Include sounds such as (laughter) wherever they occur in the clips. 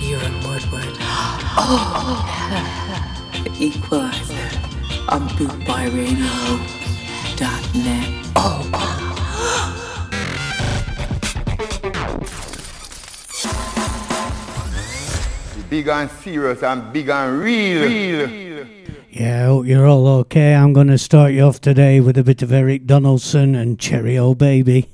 You're a Woodward. Oh, (gasps) Equalizer on bootboyradio.net. Oh, Big and serious and big and real. real. Yeah, I hope you're all okay. I'm going to start you off today with a bit of Eric Donaldson and Cherry Old Baby.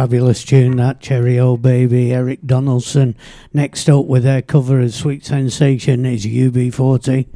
Fabulous tune, that Cherry Old Baby, Eric Donaldson. Next up with their cover of Sweet Sensation is UB40.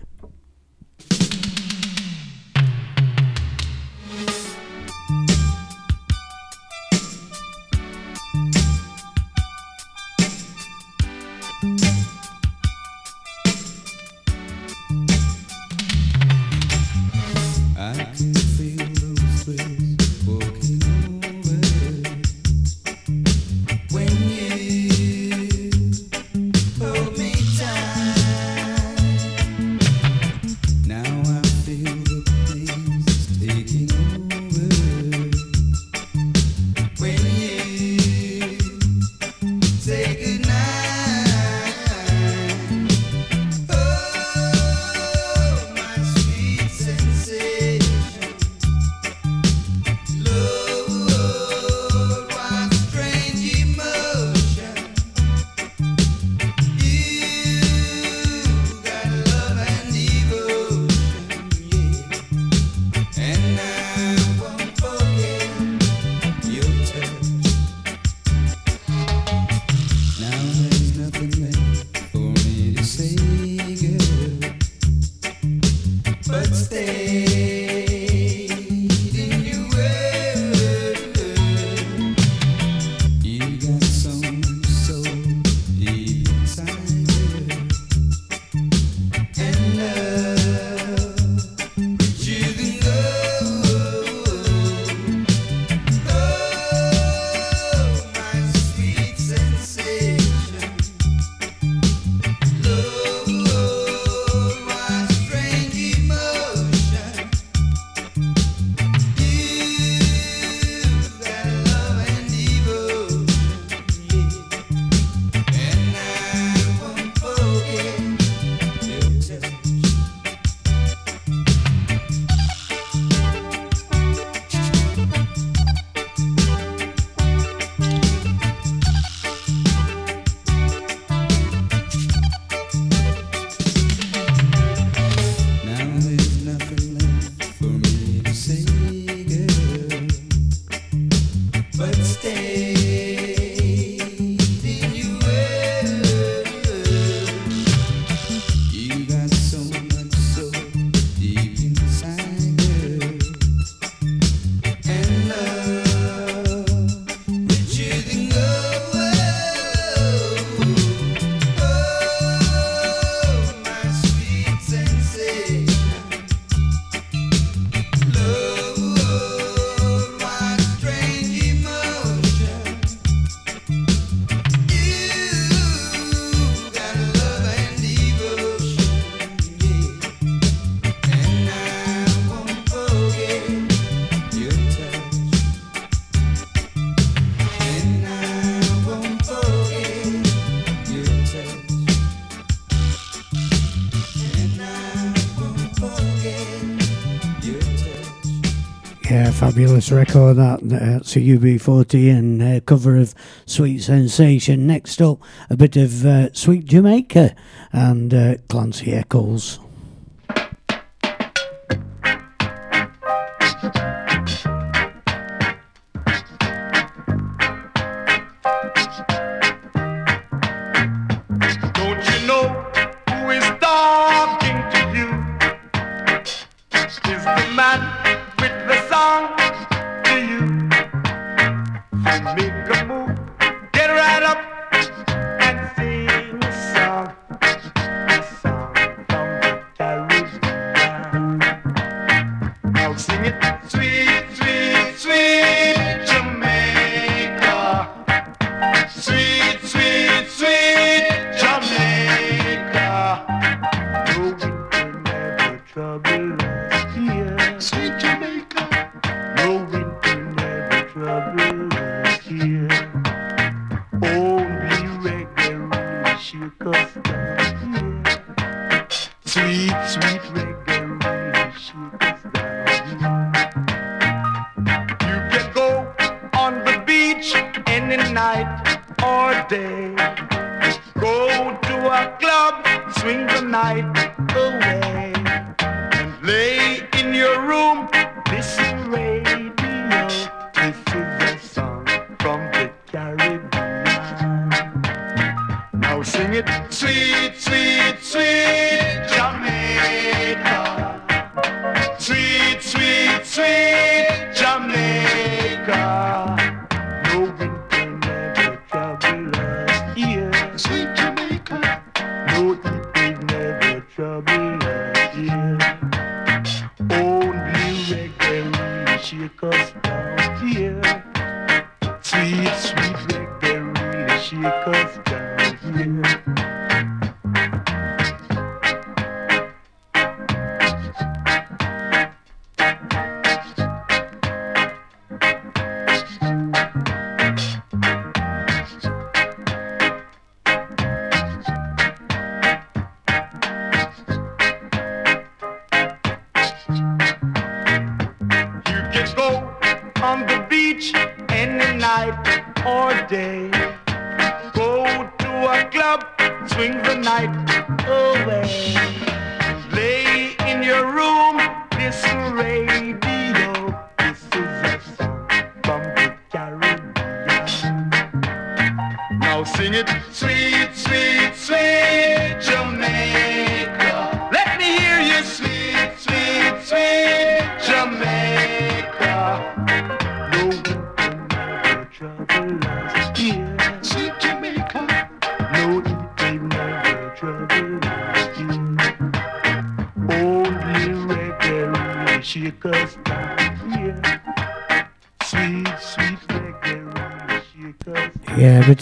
nice record that that's a UB40 and a cover of Sweet Sensation. Next up, a bit of uh, Sweet Jamaica and uh, Clancy Eccles.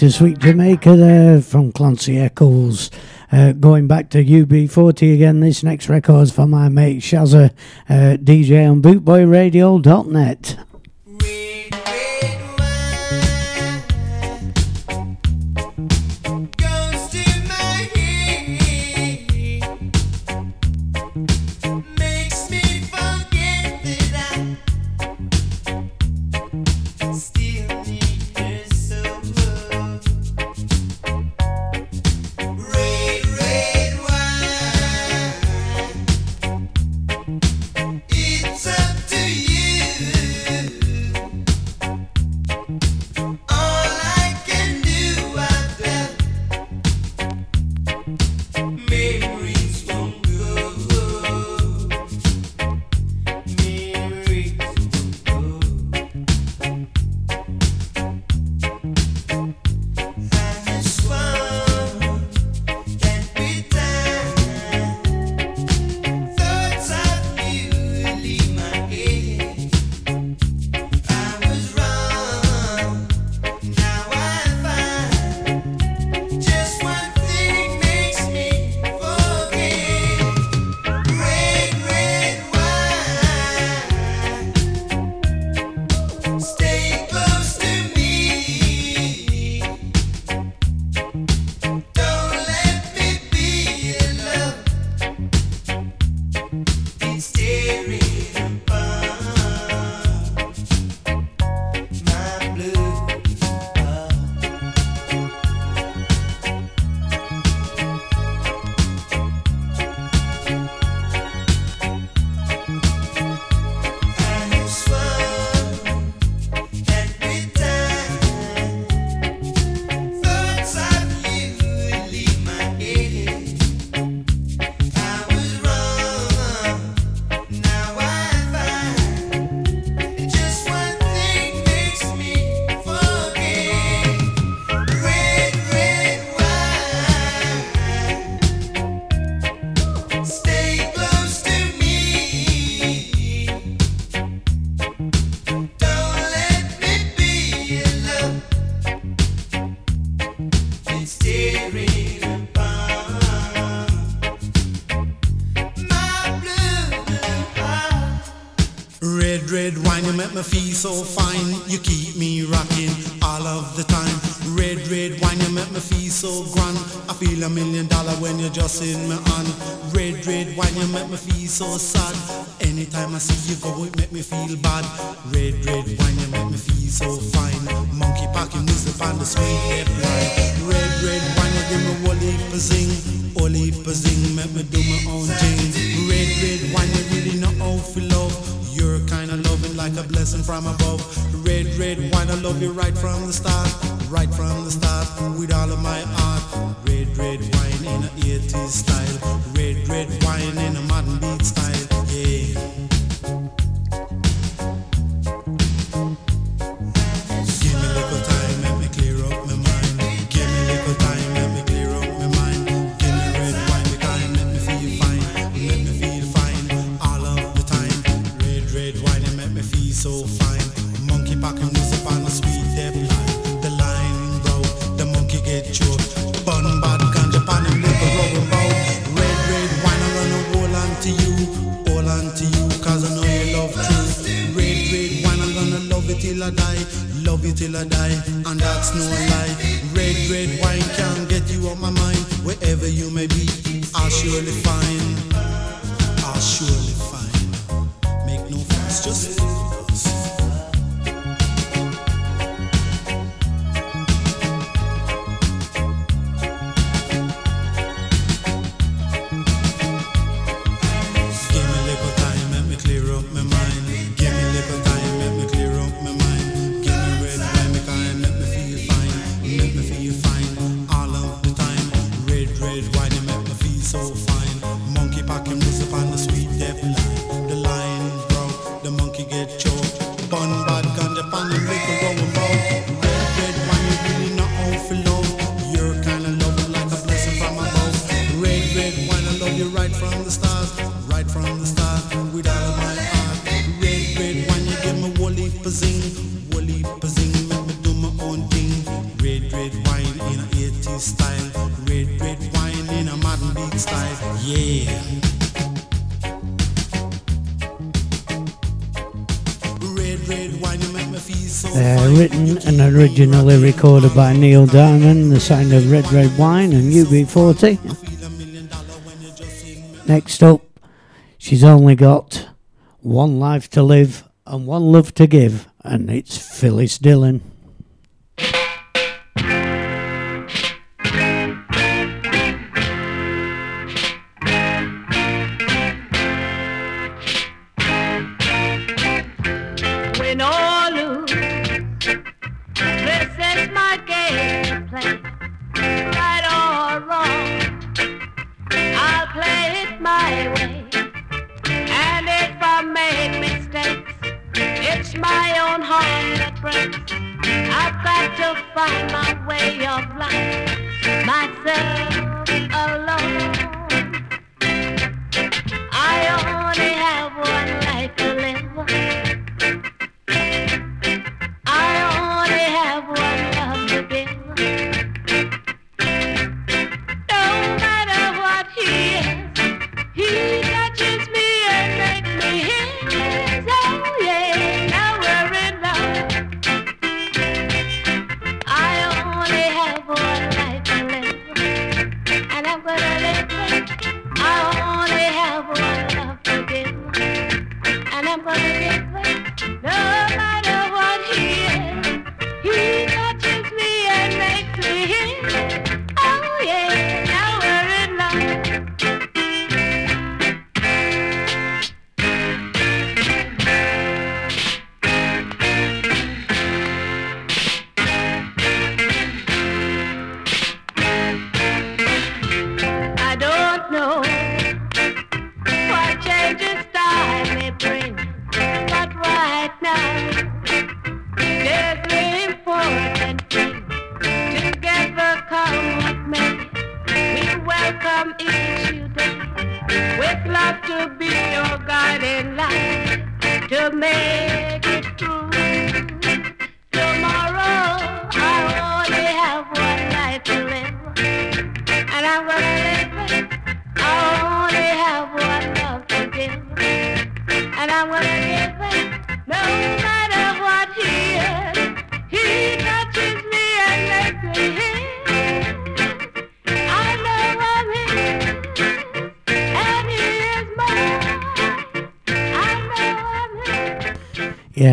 to Sweet Jamaica there from Clancy Eccles. Uh, going back to UB40 again, this next record's for my mate Shazza, uh, DJ on bootboyradio.net. soul. originally recorded by Neil Diamond, the sound of Red Red Wine and UB40. Next up, she's only got one life to live and one love to give, and it's Phyllis Dillon.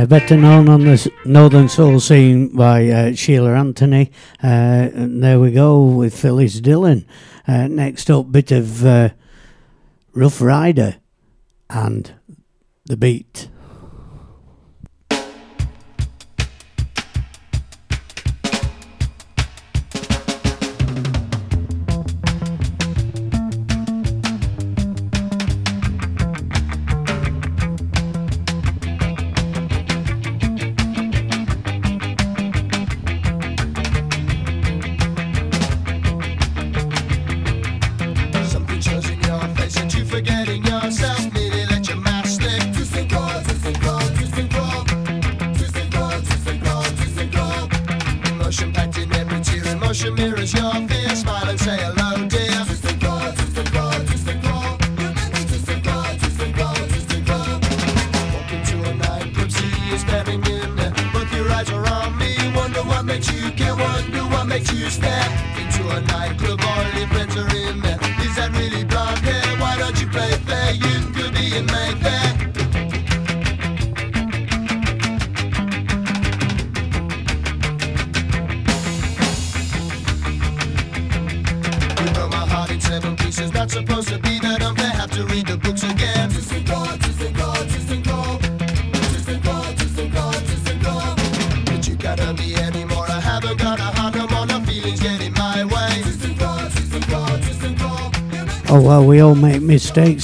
Better known on the Northern Soul scene by uh, Sheila Anthony. Uh, and there we go with Phyllis Dillon. Uh, next up, bit of uh, Rough Rider and the beat.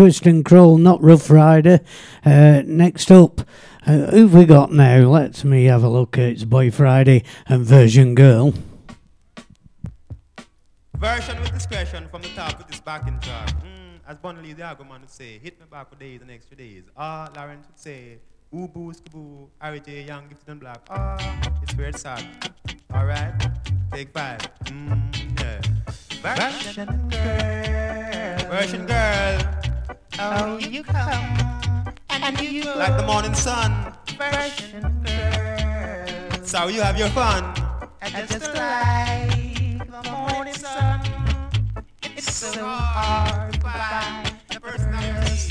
Twist and Crawl, not Rough Rider. Uh, next up, uh, who've we got now? Let me have a look. It's Boy Friday and Version Girl. Version with discretion from the top with this backing track. Mm, as lee the Argument would say, hit me back for days and extra days. Ah, Lawrence would say, ooh boo skaboo, Harry J. Young, gifted and black. Ah, it's weird sad. Alright, take five. Mm, yeah. Version girl. Version girl. Oh, you come and you go. Like the morning sun. Version girl. So you have your fun. And just like the morning sun, it's so hard to find a personality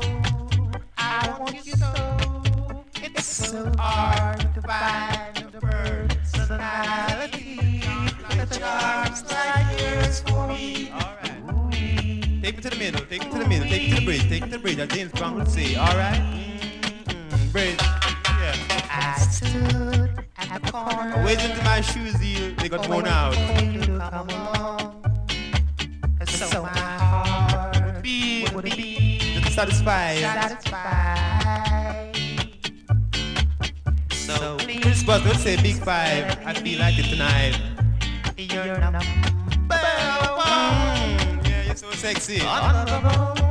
middle, take the bridge, take me to the bridge, James Brown would say, alright? Mm-hmm. Bridge, yeah. I stood at the corner. I waited until my shoes healed, they got worn out. Come along. So my heart Would be, would be satisfied. satisfied. So, Prince Buster would say big five, I feel like it tonight. You're number Mm, yeah, you're so sexy. Under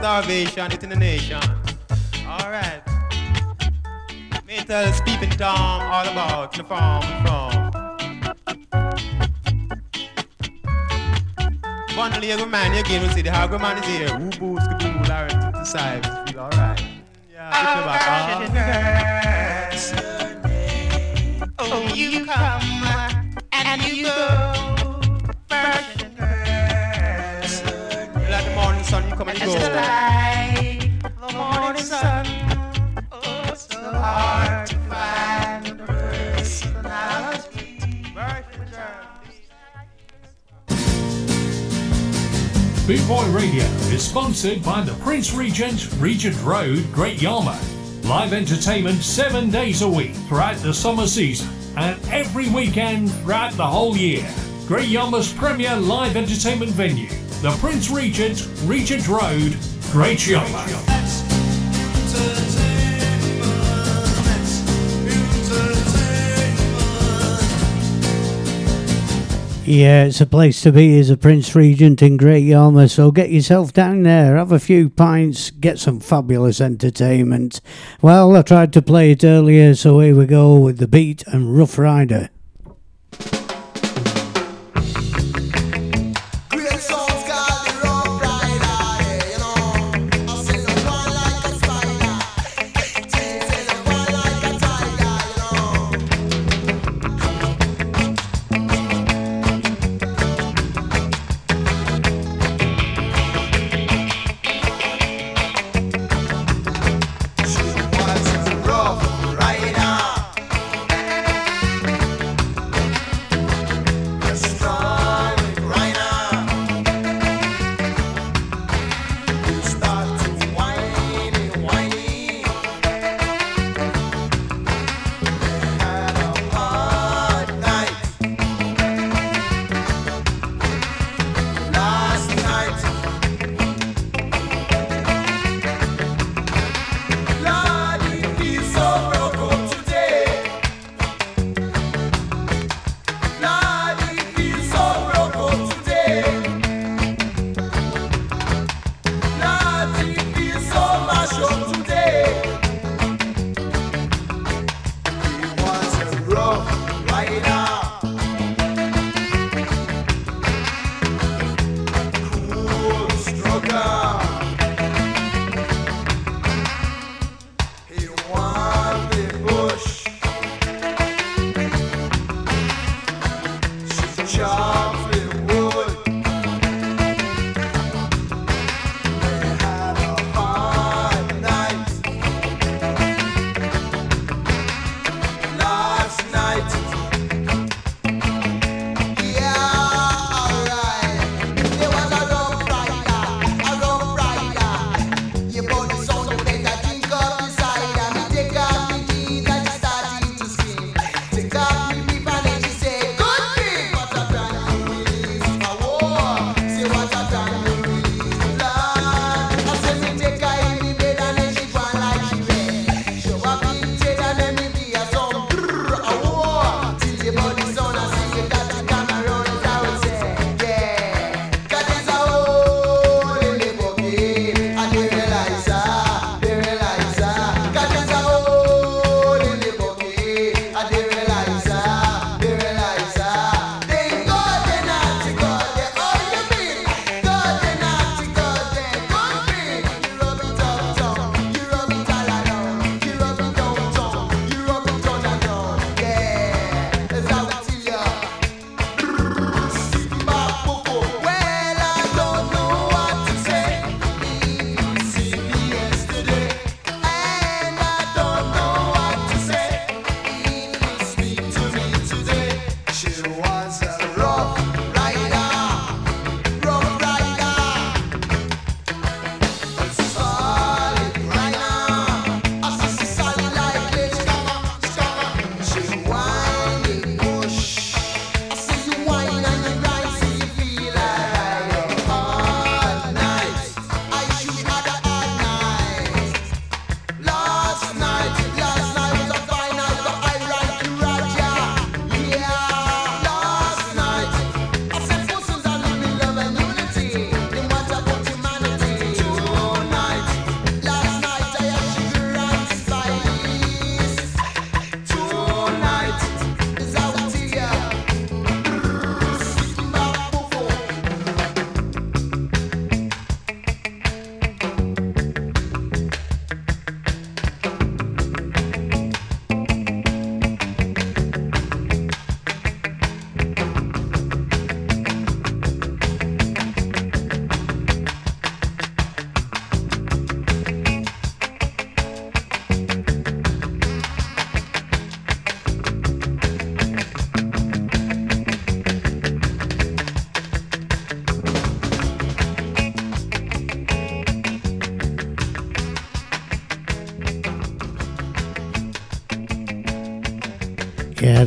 starvation, it's in the nation. Alright. Me tell us peeping Tom all about the farm we from. One little man again will say the hungry man is here. Woo boo skaboo Larry to the side. Feel alright. Yeah, get your girls. Oh, you come uh, and you go. Virgin come and Just go. like the morning sun. Oh, so hard to find a personality. Virgin girls. Boot Boy Radio is sponsored by the Prince Regent, Regent Road, Great Yarmouth. Live entertainment seven days a week throughout the summer season and every weekend throughout the whole year. Great Yarmouth's premier live entertainment venue, the Prince Regent, Regent Road, Great Yarmouth. Yeah, it's a place to be as a Prince Regent in Great Yarmouth. So get yourself down there, have a few pints, get some fabulous entertainment. Well, I tried to play it earlier, so here we go with the beat and Rough Rider.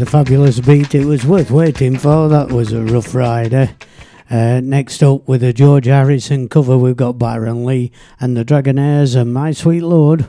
the fabulous beat. It was worth waiting for. That was a rough rider. Uh, next up, with a George Harrison cover, we've got Byron Lee and the Dragonaires and My Sweet Lord.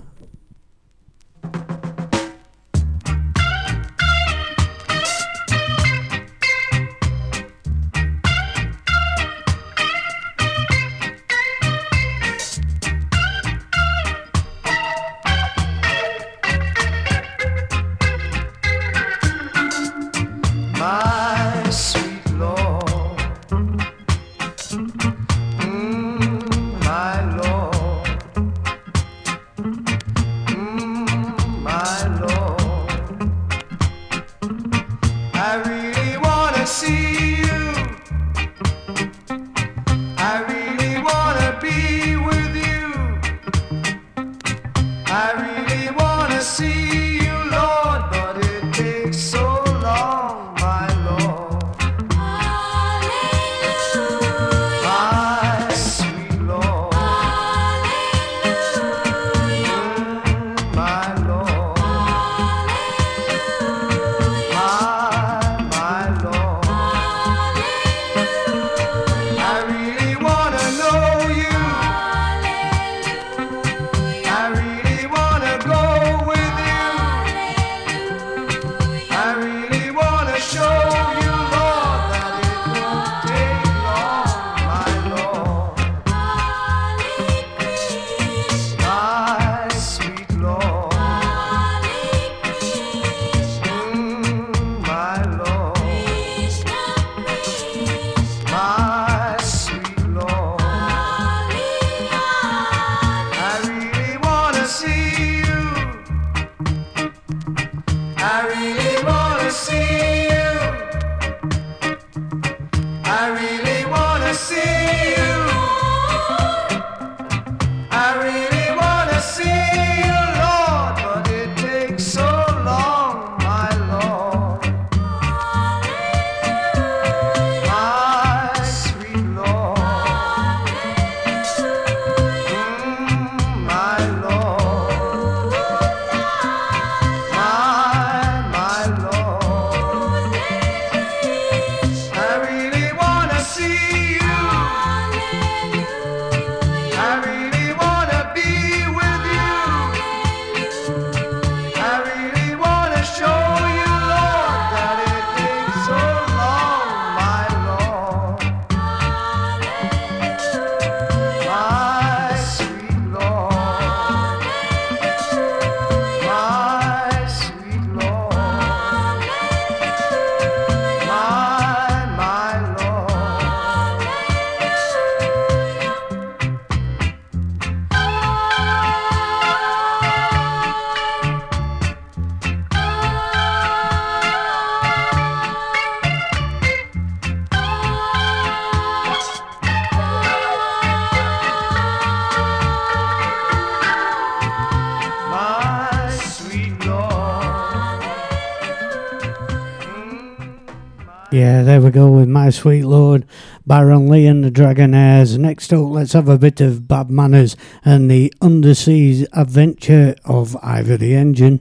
yeah, there we go with My Sweet Lord, Byron Lee and the Dragonaires. Next up, let's have a bit of Bad Manners and the Undersea Adventure of Ivor the Engine.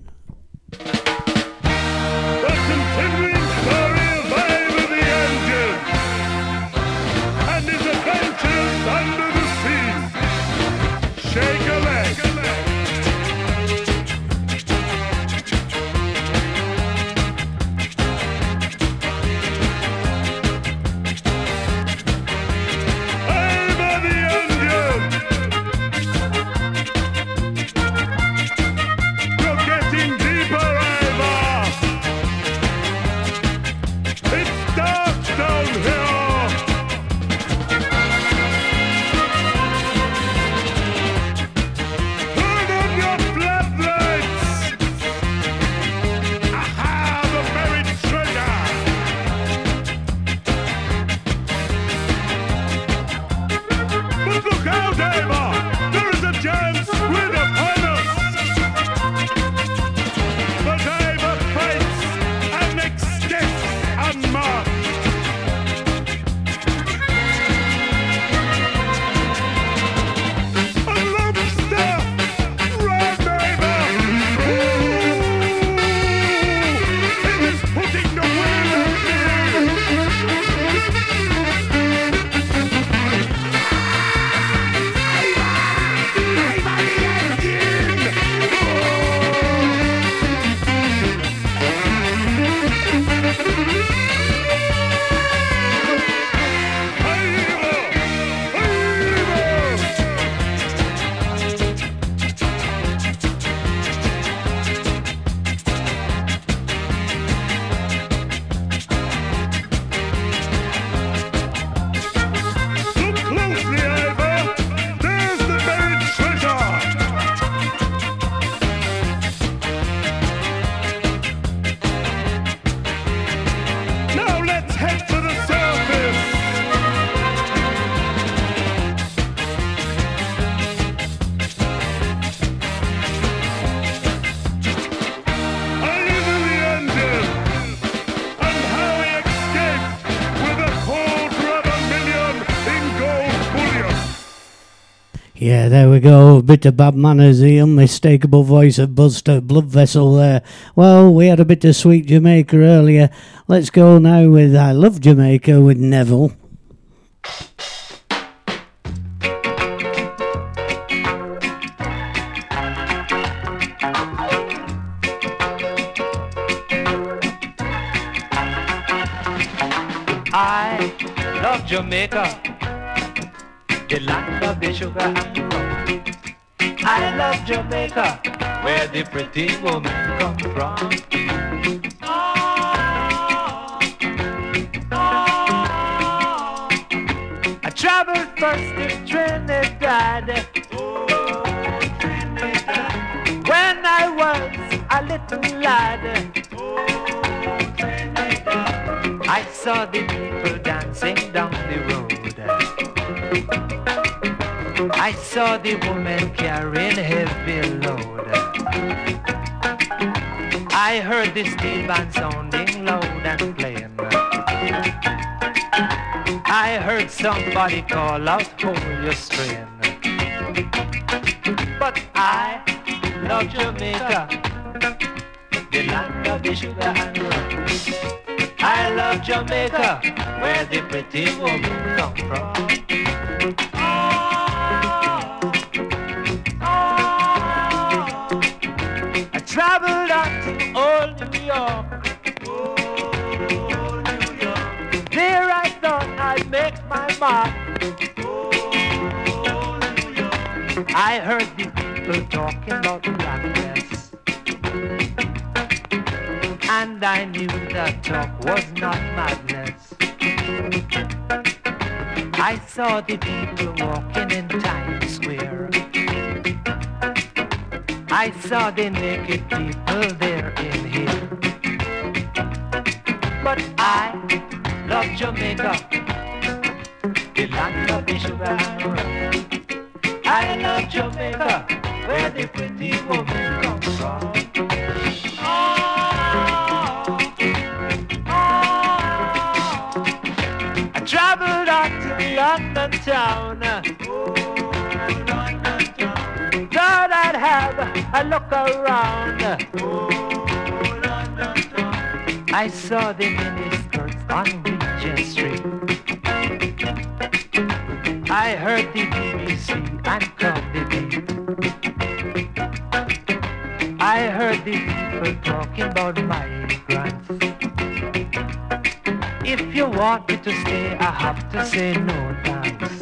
Yeah, there we go. A bit of bad manners, the unmistakable voice of Buster Bloodvessel there. Well, we had a bit of sweet Jamaica earlier. Let's go now with I Love Jamaica with Neville. I love Jamaica, sugar. I love Jamaica, where the pretty woman come from. I traveled first to Trinidad. Oh, Trinidad. When I was a little lad. oh, I saw the people dancing down I saw the woman carrying heavy load. I heard the steel band sounding loud and playing. I heard somebody call out, hold your strain. But I love Jamaica, the land of the sugar and rum. I love Jamaica, where the pretty woman come from. I heard the people talking about blackness. And I knew that talk was not madness. I saw the people walking in Times Square. I saw the naked people there in here. But I love Jamaica, and rum. I love Jamaica, where the pretty woman comes from. Oh, oh. I traveled out to London town. Thought I'd have a look around. I saw the miniskirts on Regent Street. I heard the BBC and caught the beat. I heard the people talking about my migrants. If you want me to stay, I have to say no thanks.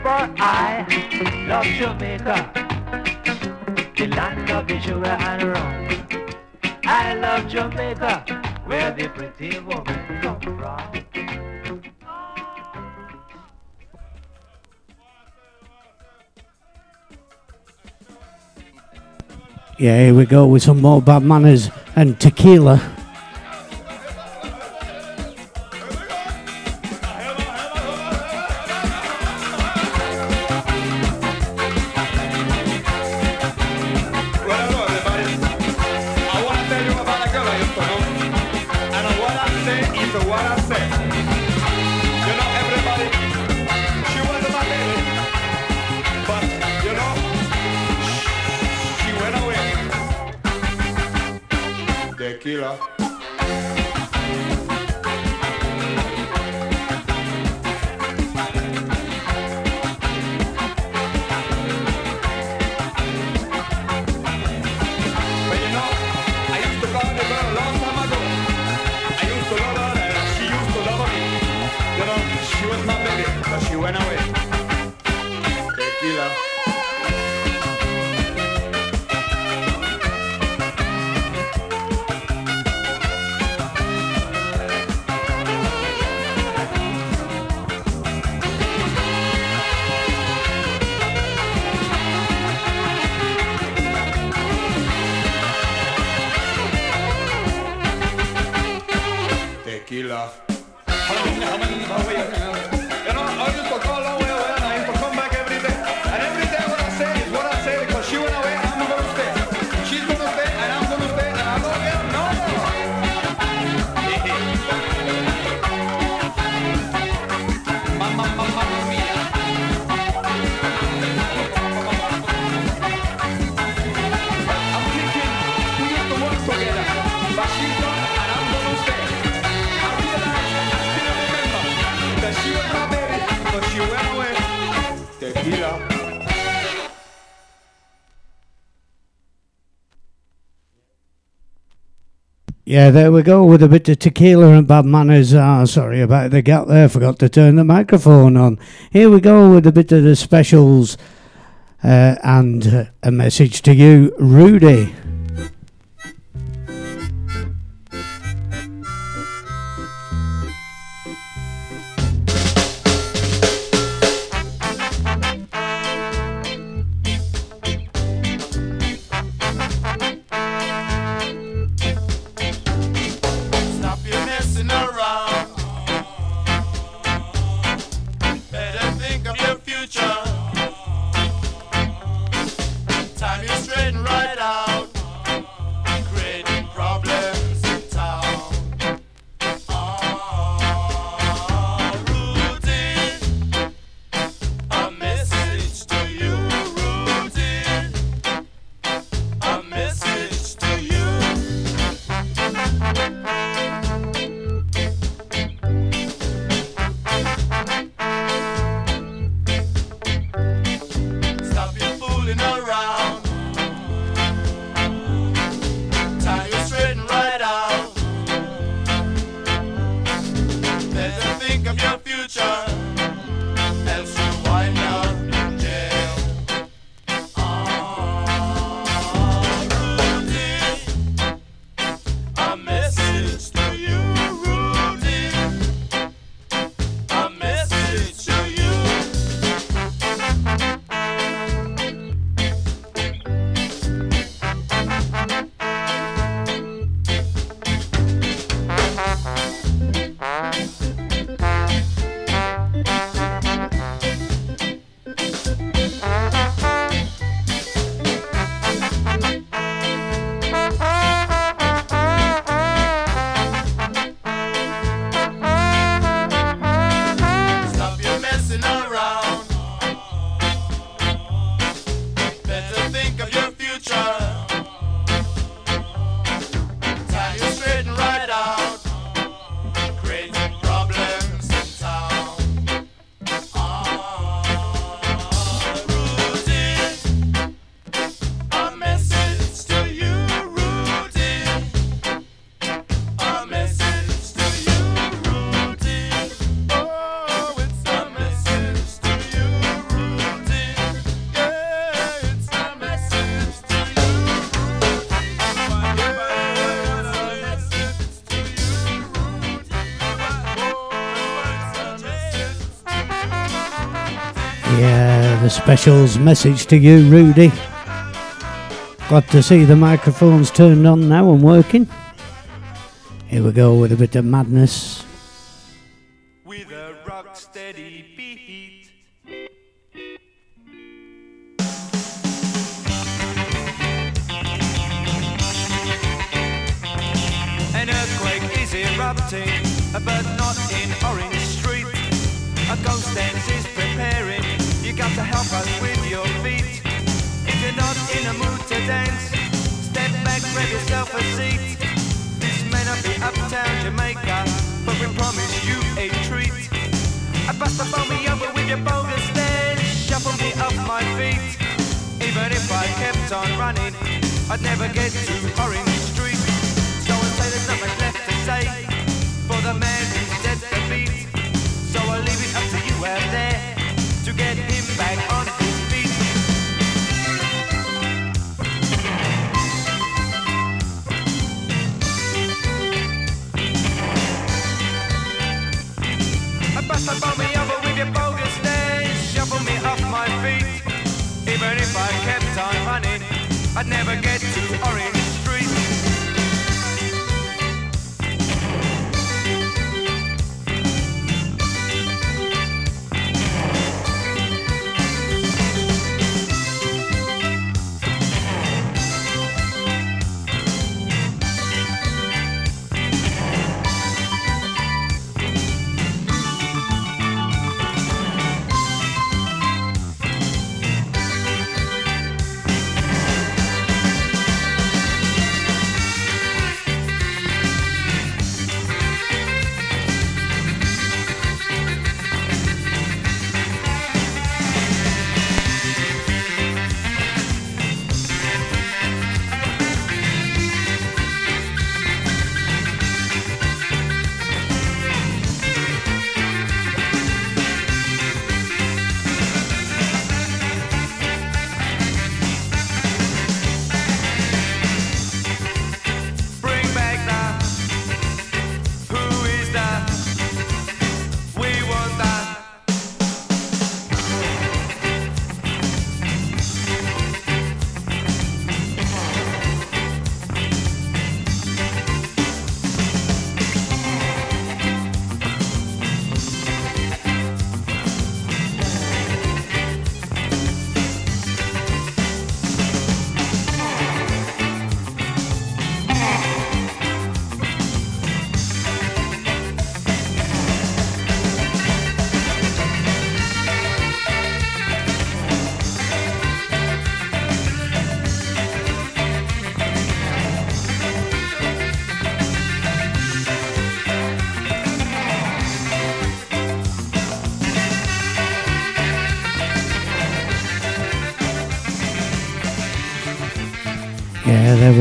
For I love Jamaica, the land of sugar and rum. I love Jamaica, where the pretty woman come from. Yeah, here we go with some more bad manners and tequila. Yeah, there we go with a bit of tequila and bad manners. Ah, sorry about the gap there. Forgot to turn the microphone on. Here we go with a bit of the specials uh, and a message to you, Rudy. Specials message to you, Rudy. Glad to see the microphones turned on now and working. Here we go with a bit of madness.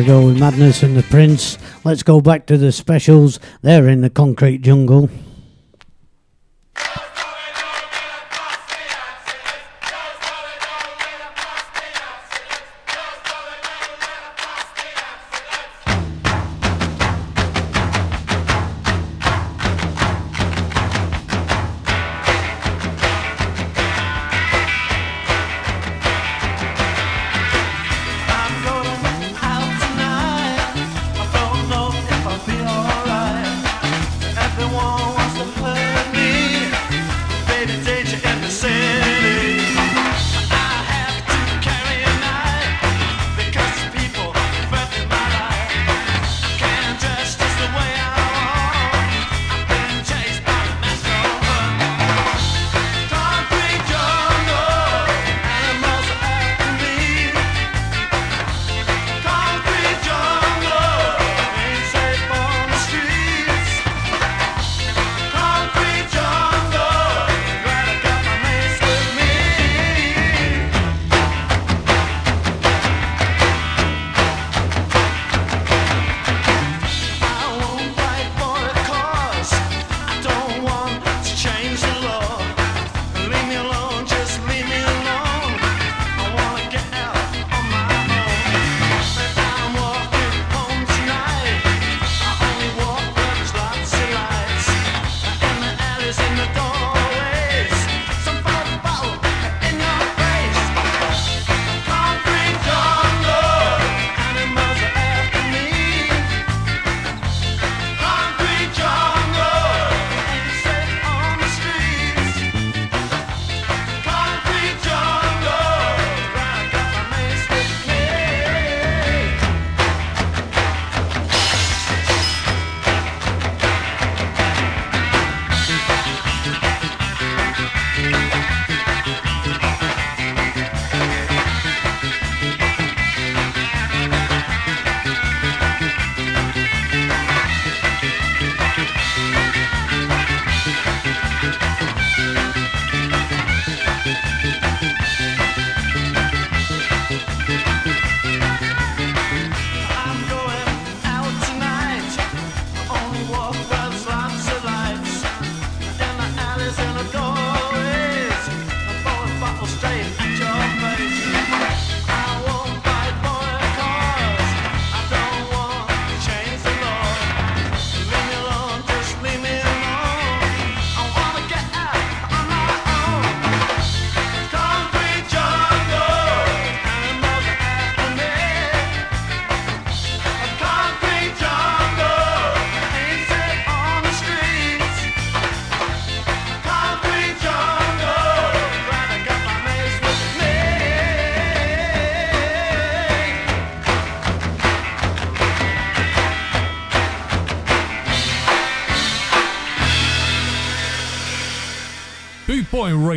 go with Madness and the Prince. Let's go back to the specials. They're in the concrete jungle.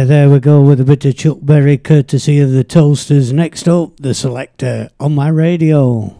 Yeah, there we go with a bit of Chuck Berry courtesy of the Toasters. Next up, the selecter on my radio.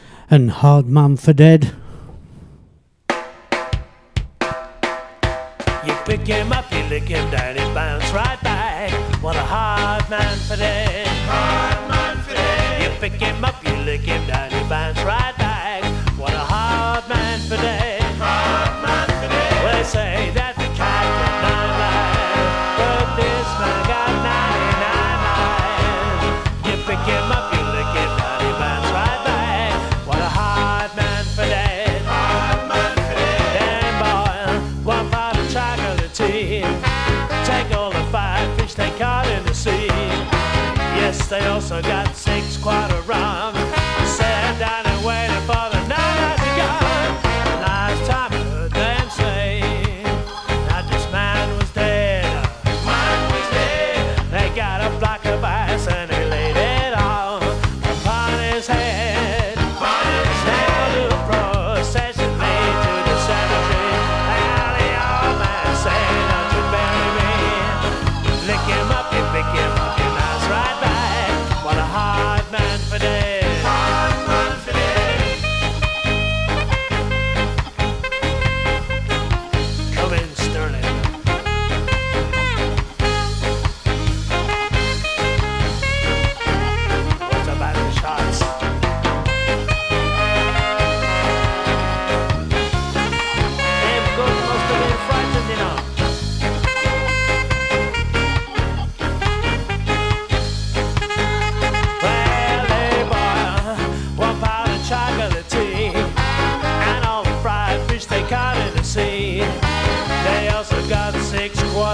and Hard Man for Dead.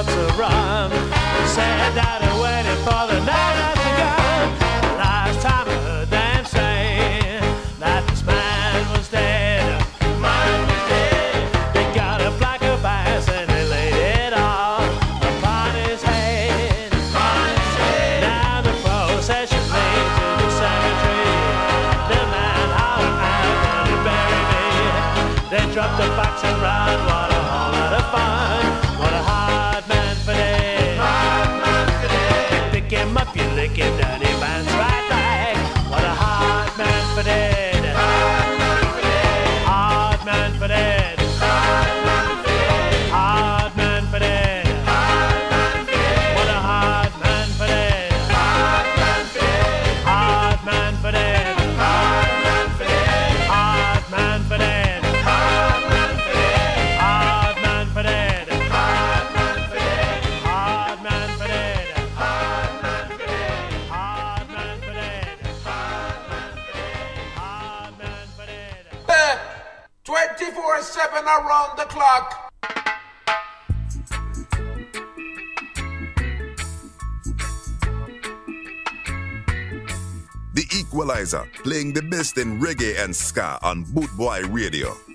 to around. around the clock. The Equalizer, playing the best in reggae and ska on Bootboy Radio.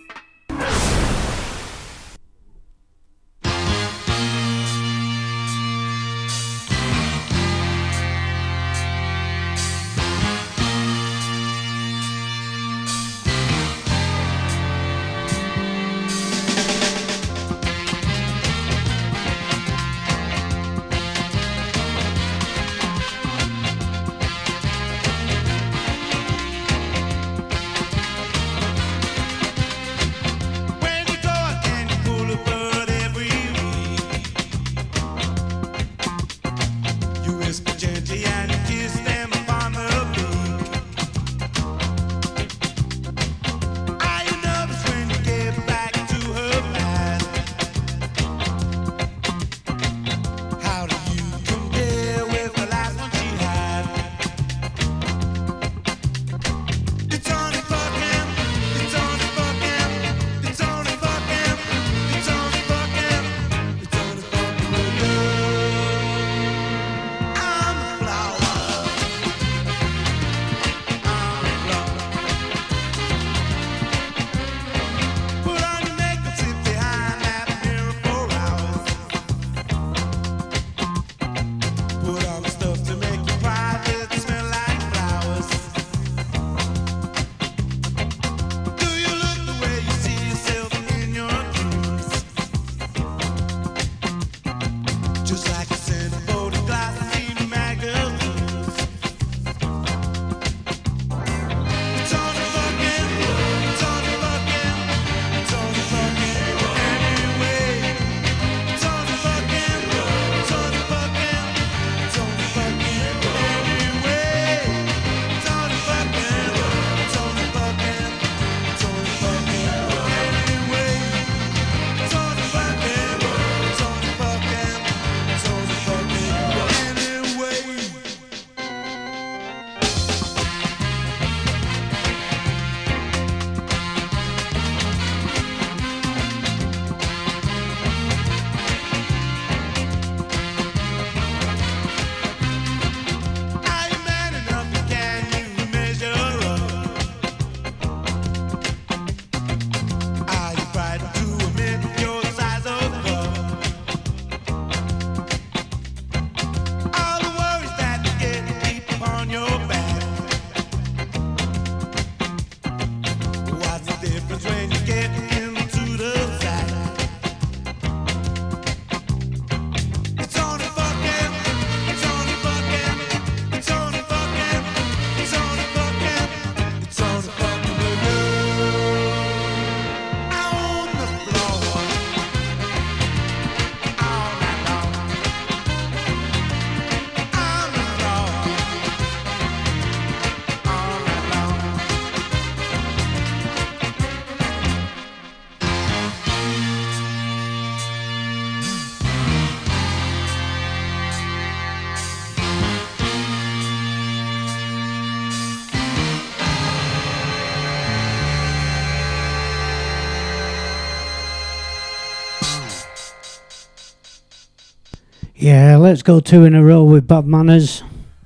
Yeah, let's go two in a row with bad manners.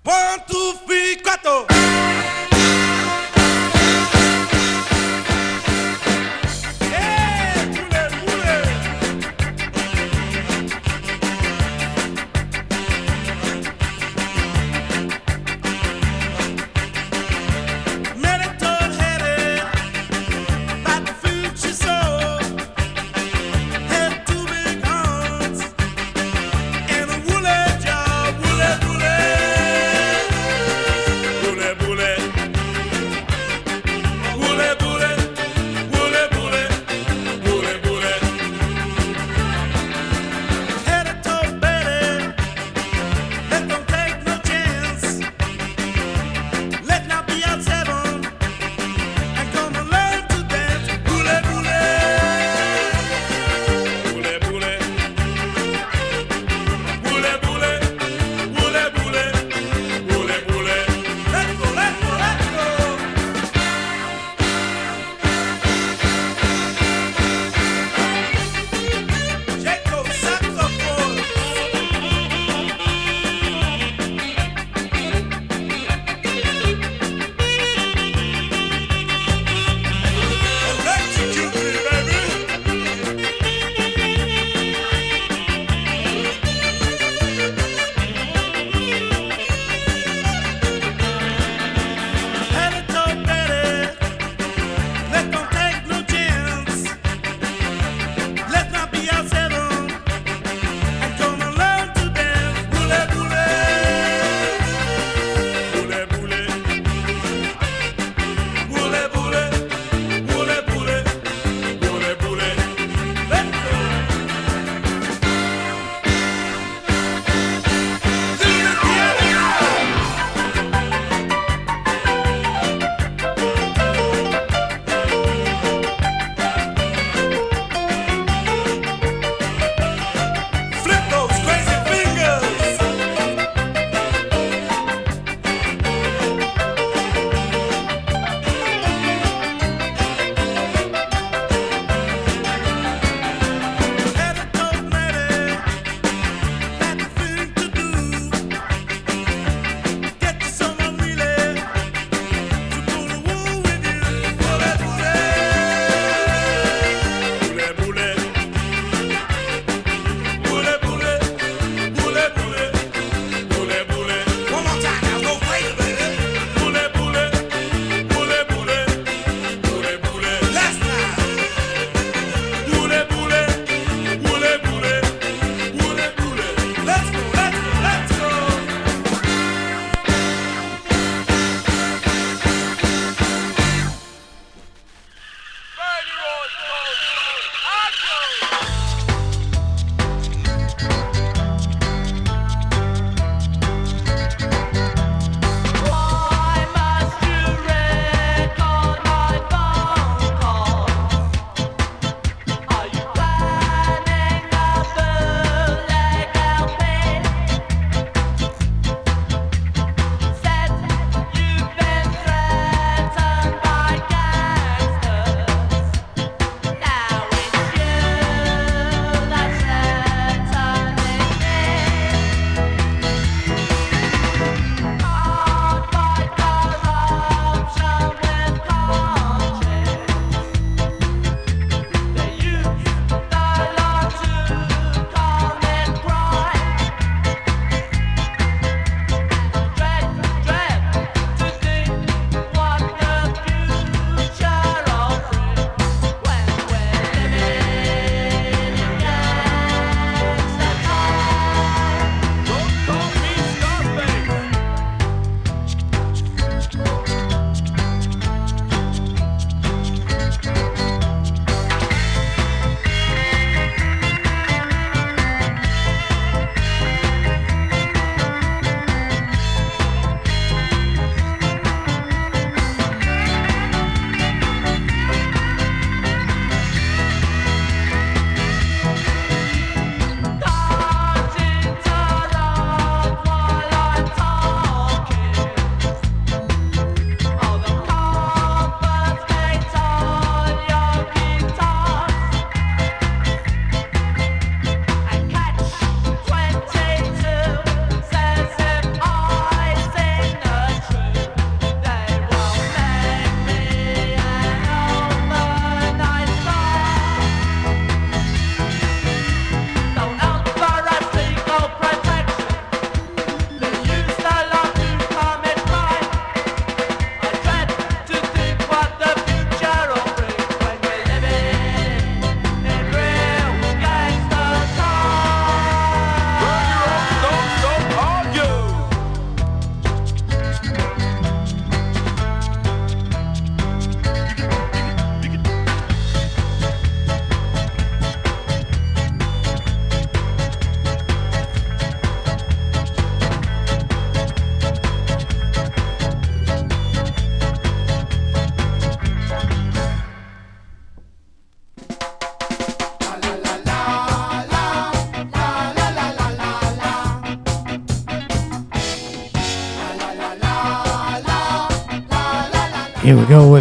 One, two, three, cuatro.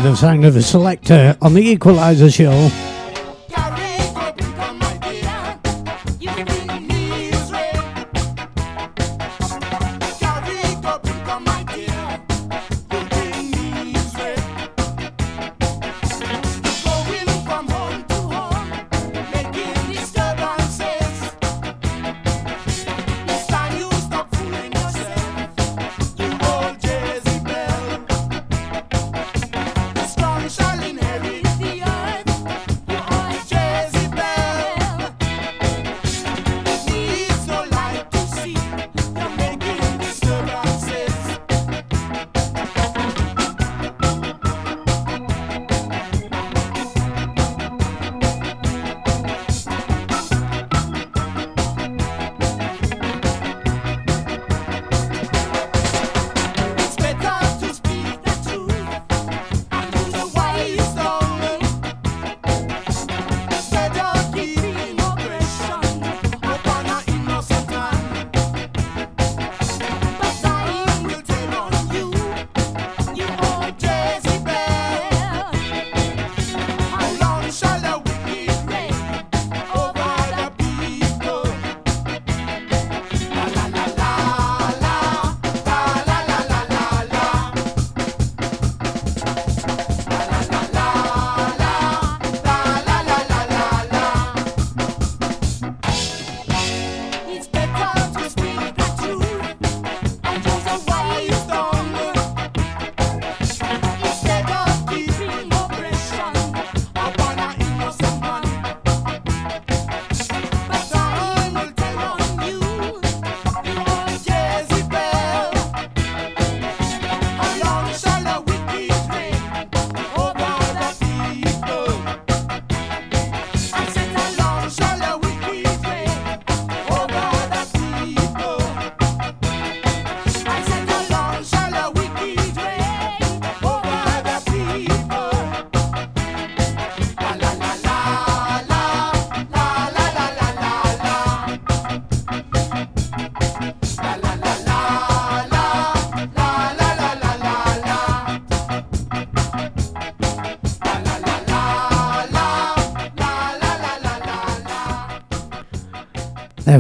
The sound of the selecter on the Equalizer show.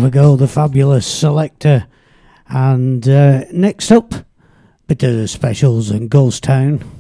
We go, the fabulous selecter. And uh, next up, bit of the specials and Ghost Town.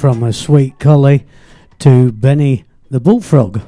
From a sweet collie to Benny the Bullfrog.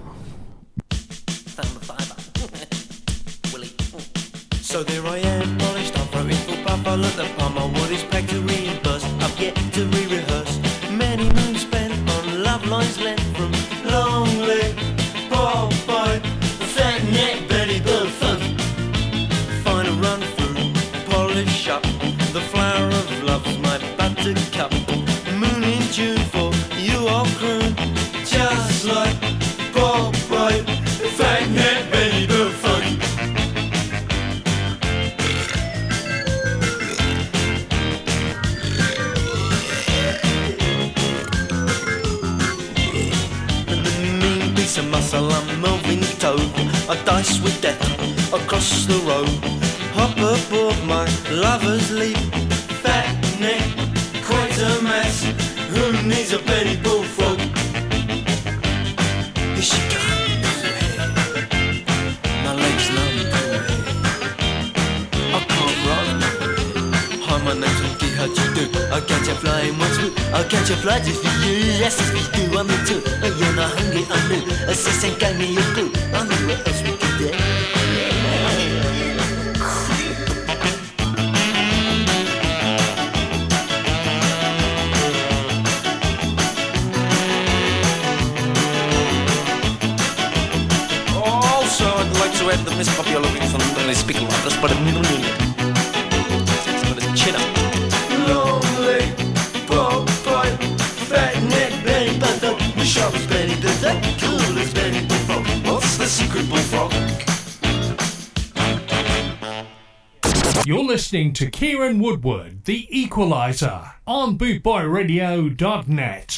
to Kieran Woodward, The Equaliser, on bootboyradio.net.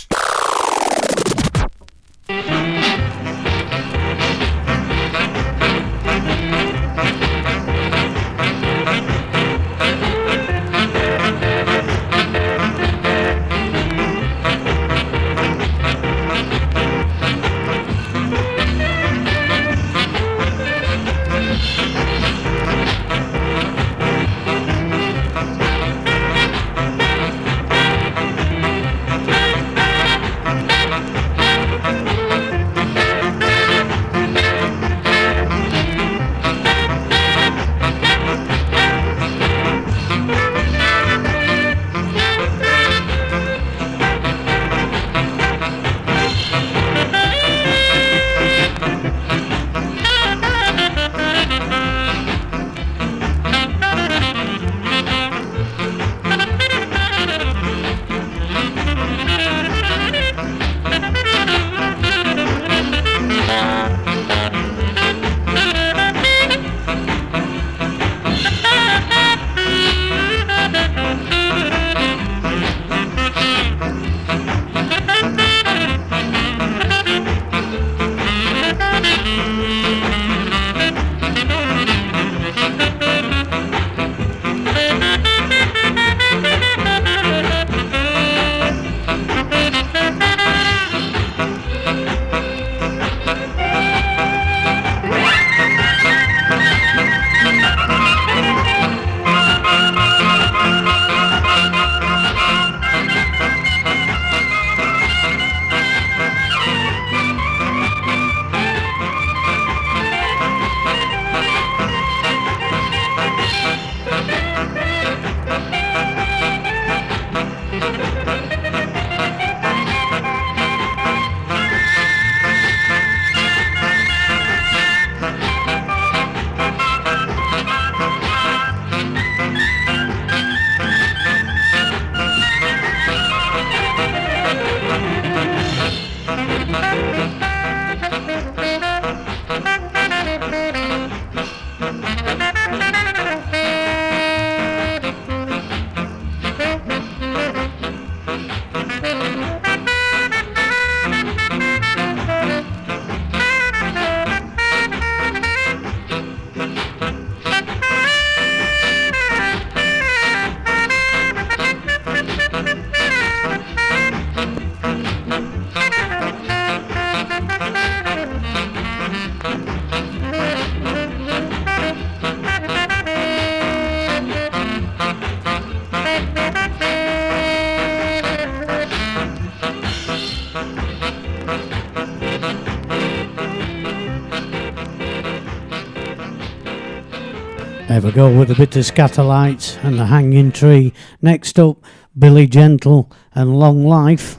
go with a bit of Scatterlight and the Hanging Tree. Next up, Billy Gentle and Long Life.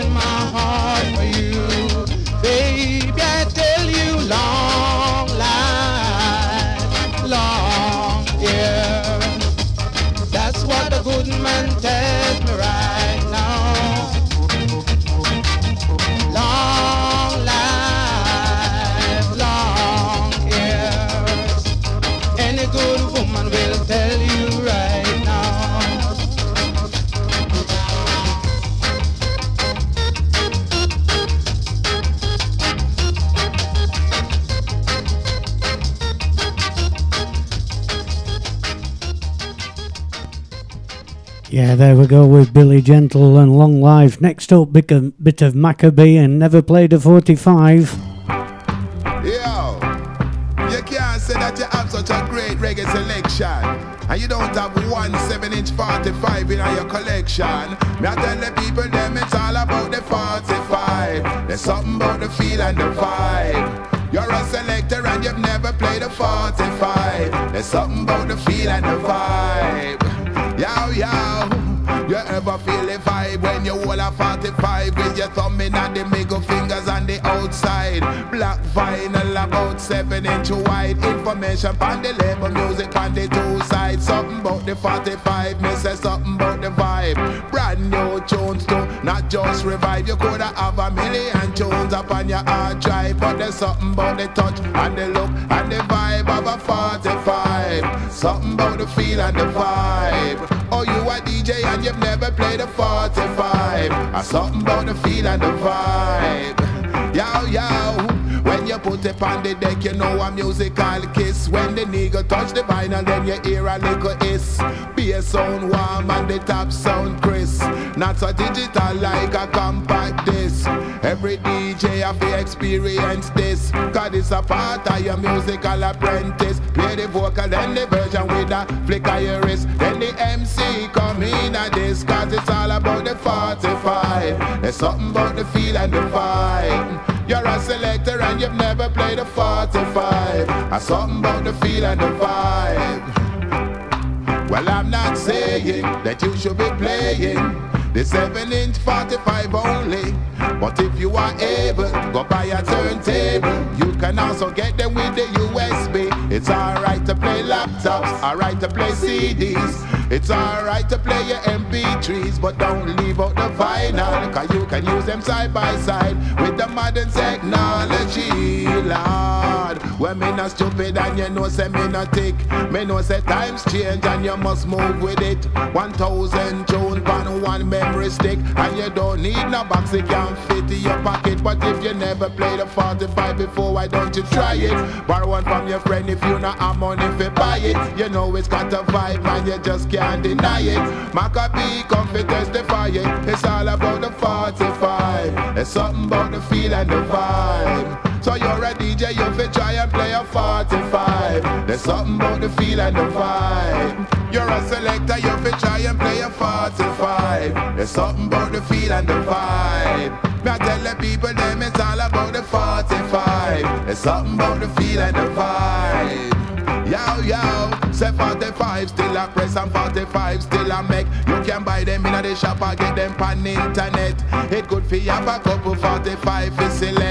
In my heart there we go with Billy Gentle and Long Life. Next up, bit of, bit of Macka B and Never Played a 45. Yo, you can't say that you have such a great reggae selection. And you don't have one 7 inch 45 in your collection. Me I tell the people them it's all about the 45. There's something about the feel and the vibe. You're a selector and you've never played a 45. There's something about the feel and the vibe. Yo, yo. You ever feel the vibe when you hold a 45 with your thumb in and the middle fingers on the outside? Black vinyl about 7 inch wide. Information on the label, music on the two sides. Something about the 45, me say something about the vibe. Brand new tunes too, not just revive. You coulda have a million tunes up on your hard drive, but there's something about the touch and the look and the vibe of a 45. Something about the feel and the vibe. Oh, you a DJ and you've never played a 45. Or something about the feel and the vibe. Yo, yo. When you put it on the deck, you know a musical kiss. When the nigga touch the vinyl, then you hear a little hiss. Bass sound warm and the top sound crisp. Not so digital like a compact disc. Every DJ have to experience this. Cause it's a part of your musical apprentice. Play the vocal and the version with a flick of your wrist. Then the MC come in at this. Cause it's all about the 45. There's something about the feel and the vibe. You're a selector and you've never played a 45. Or something about the feel and the vibe. Well, I'm not saying that you should be playing the 7 inch 45 only. But if you are able, go buy a turntable. You can also get them with the USB. It's alright to play laptops, alright to play CDs. It's alright to play your MP3s, but don't leave out the vinyl. Cause you can use them side by side with the modern technology. When me not stupid and you know say me not tick. Me know say times change and you must move with it. 1000 tunes on one memory stick. And you don't need no box, it can fit in your pocket. But if you never played a 45 before, why don't you try it? Borrow one from your friend if you not have money if buy it. You know it's got a vibe and you just can't deny it. Macka B come fi testify it. It's all about the 45. It's something about the feel and the vibe. So you're a DJ, you 45. There's something about the feel and the vibe. You're a selector, you fi try and play a 45. There's something about the feel and the vibe. Now tell the people them it's all about the 45. There's something about the feel and the vibe. Yo, yo, say 45 still I press and 45 still I make. You can buy them in the shop or get them on internet. It for you have a couple 45 for select.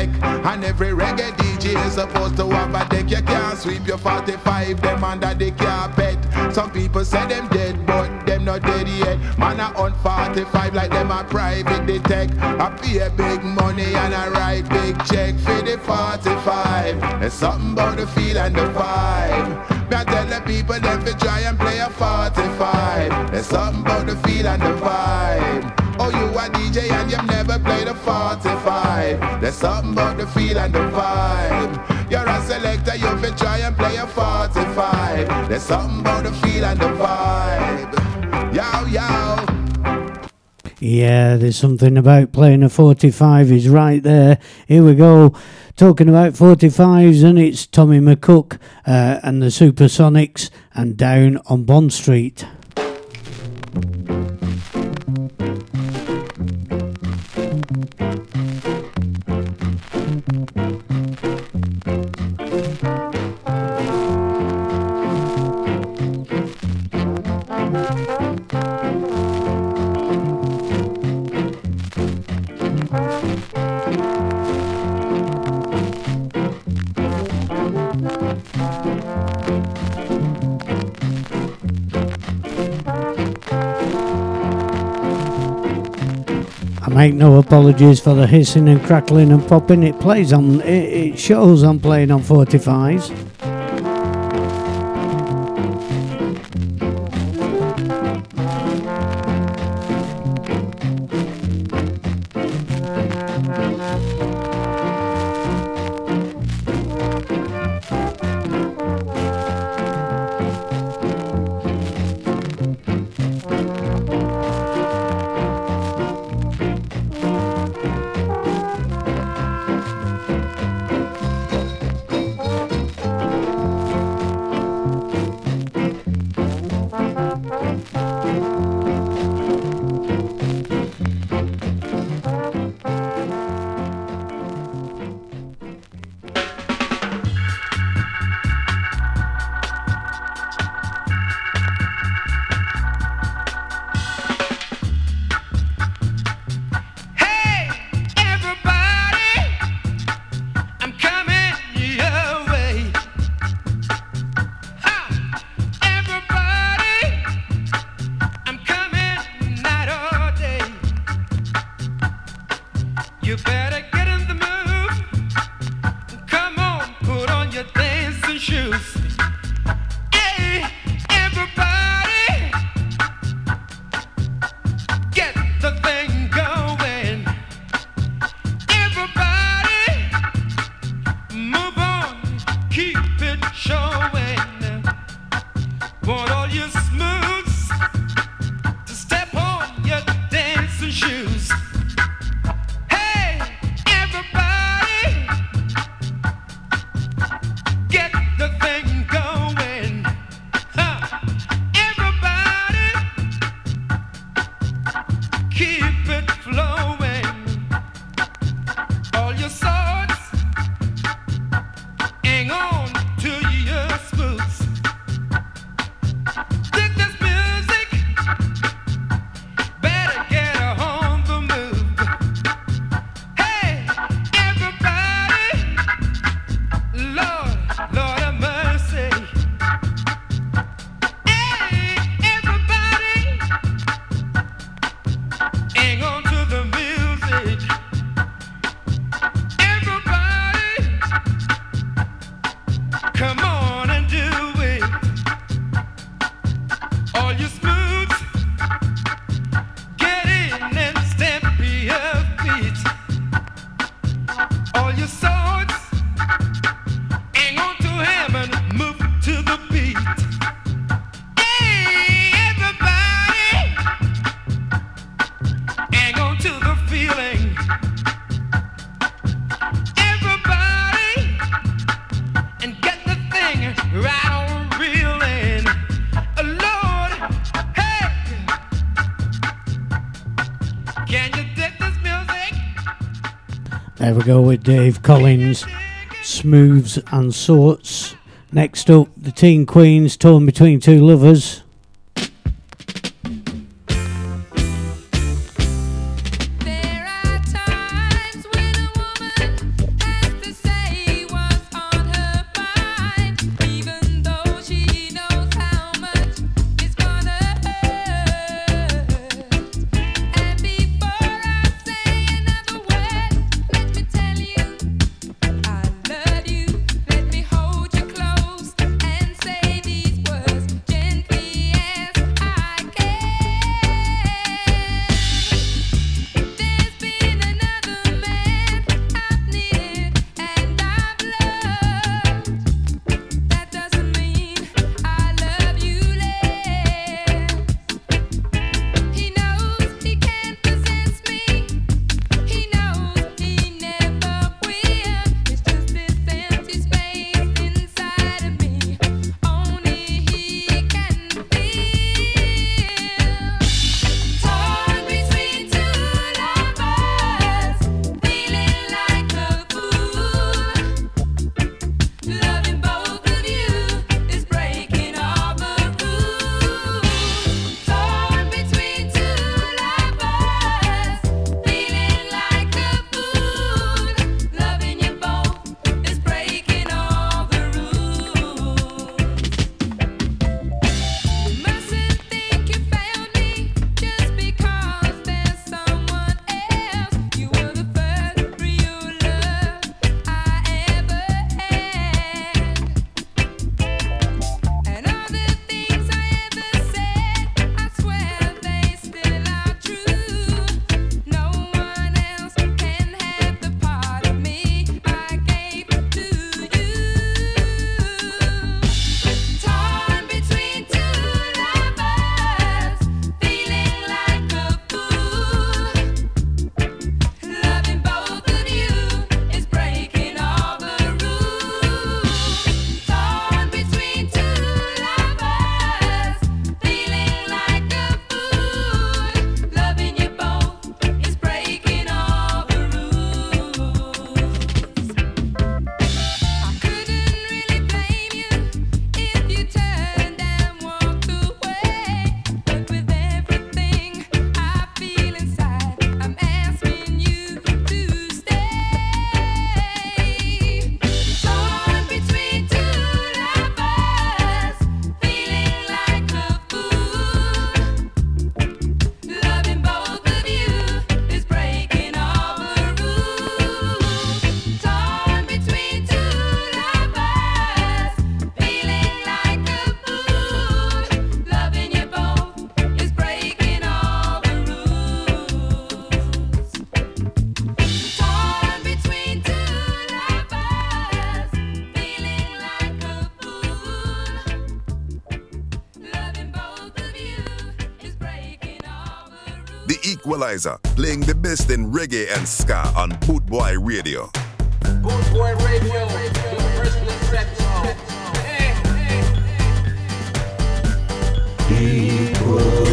Every reggae DJ is supposed to have a deck. You can't sweep your 45, them under the carpet. Some people say them dead, but them not dead yet. Man, I on 45 like them a private detect. I pay big money and I write big check for the 45. There's something about the feel and the vibe. Me I tell the people them fi try and play a 45. There's something about the feel and the vibe. Oh, you a DJ and you've never played a 45. There's something about the feel and the vibe. You're a selector, you fi try and play a 45. There's something about the feel and the vibe. Yow, yow. Yeah, there's something about playing a 45 is right there. Here we go. Talking about 45s, and it's Tommy McCook uh, and the Supersonics and down on Bond Street. Make no apologies for the hissing and crackling and popping. It plays on, it, it shows I'm playing on 45s. There we go with Dave Collins, Smooths and Sorts. Next up, the Teen Queens, torn between two lovers. Equalizer, playing the best in reggae and ska on Boot Boy Radio. Boot Boy Radio, Equalizer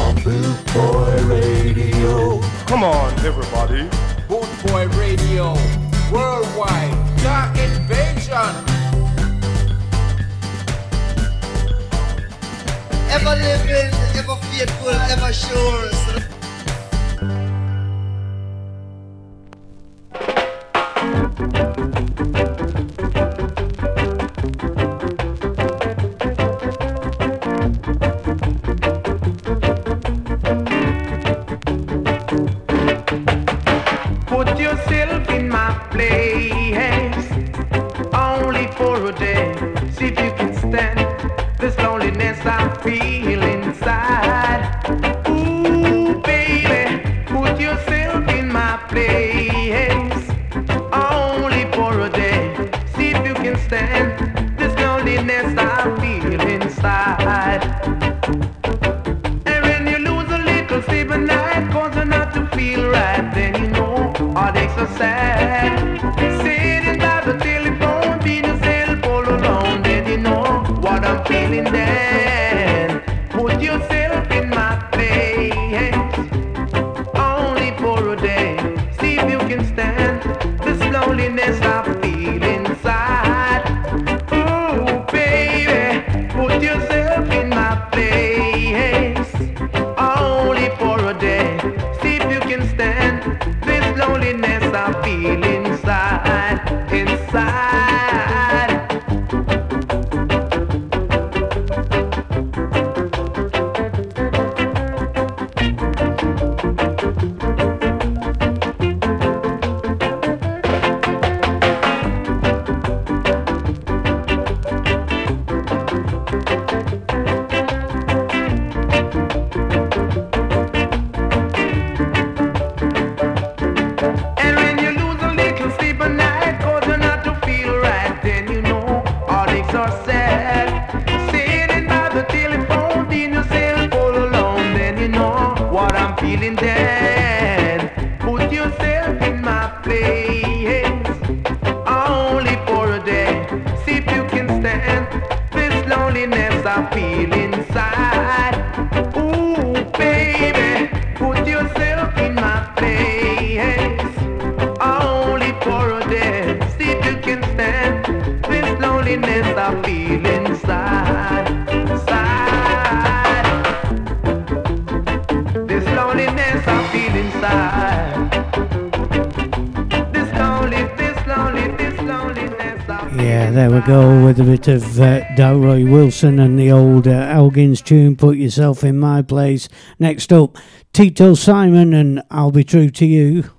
on Boot Boy Radio. Come on, everybody. Boot Boy Radio, worldwide, the invasion. ever living ever faithful, ever sure. So There we go with a bit of uh, Delroy Wilson and the old uh, Elgins' tune, Put Yourself in My Place. Next up, Tito Simon and I'll Be True to You.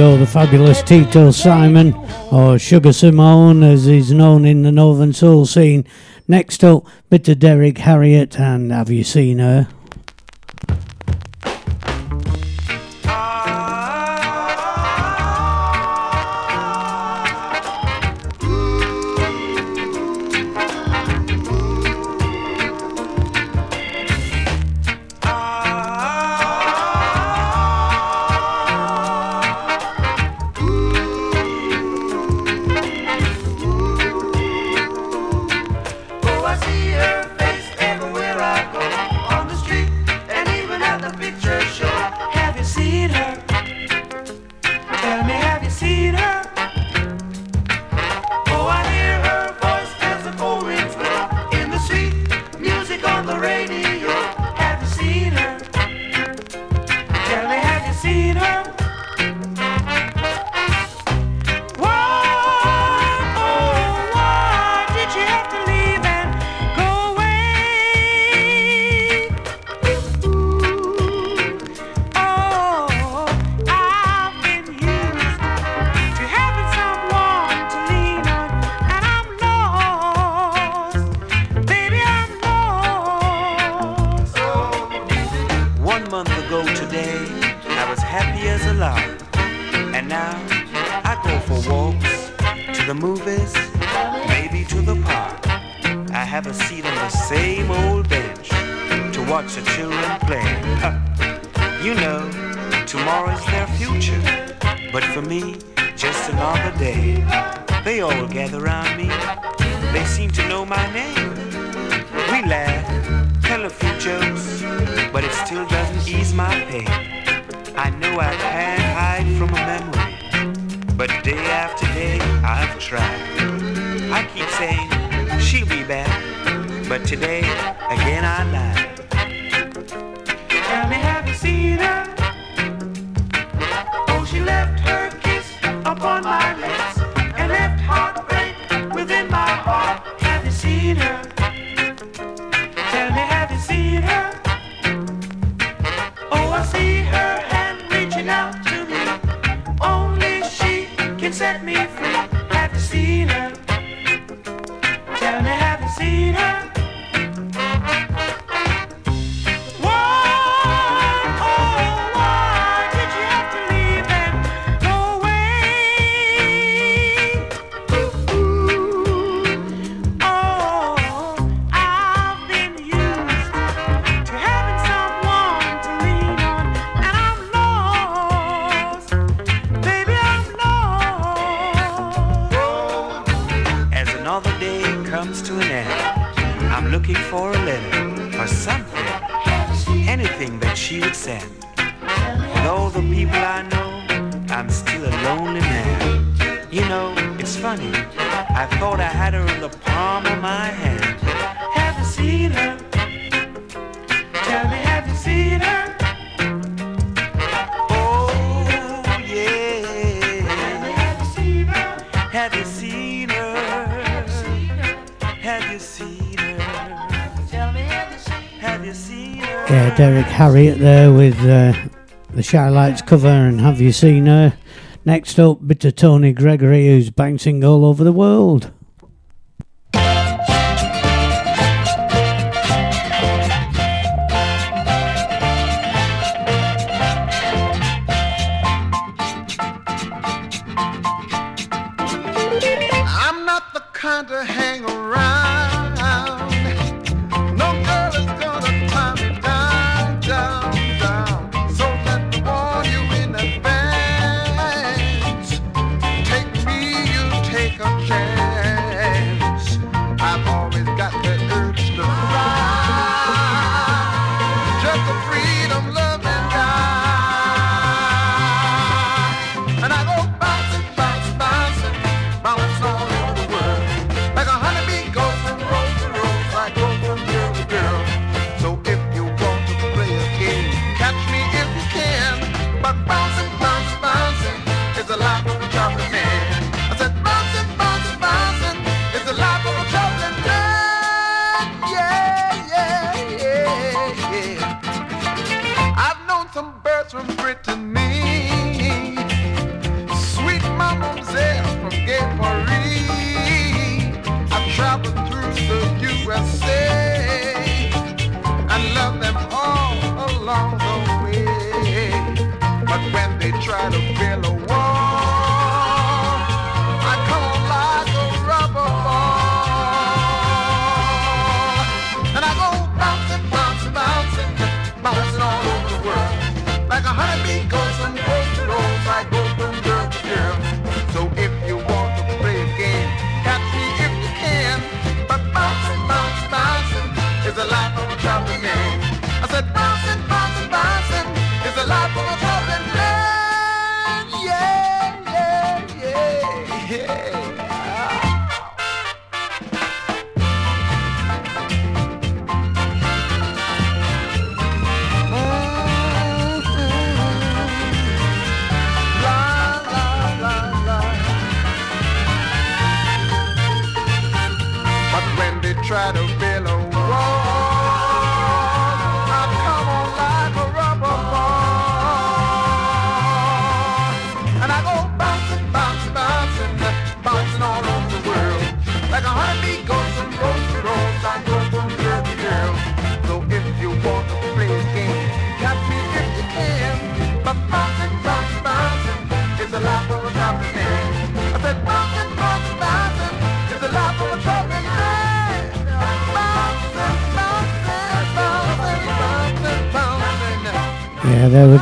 go, the fabulous Tito Simon, or Sugar Simone as he's known in the Northern Soul scene. Next up, Mr. Derrick Harriott, and Have You Seen Her? there with uh, the Shadow Lights cover and Have You Seen Her? Next up, bit of Tony Gregory, who's bouncing all over the world.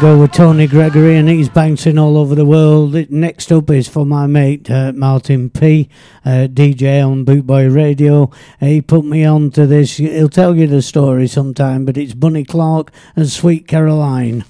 go with Tony Gregory, and he's bouncing all over the world. Next up is for my mate uh, Martin P, uh, DJ on Bootboy Radio. He put me on to this. He'll tell you the story sometime, but it's Bunny Clark and Sweet Caroline.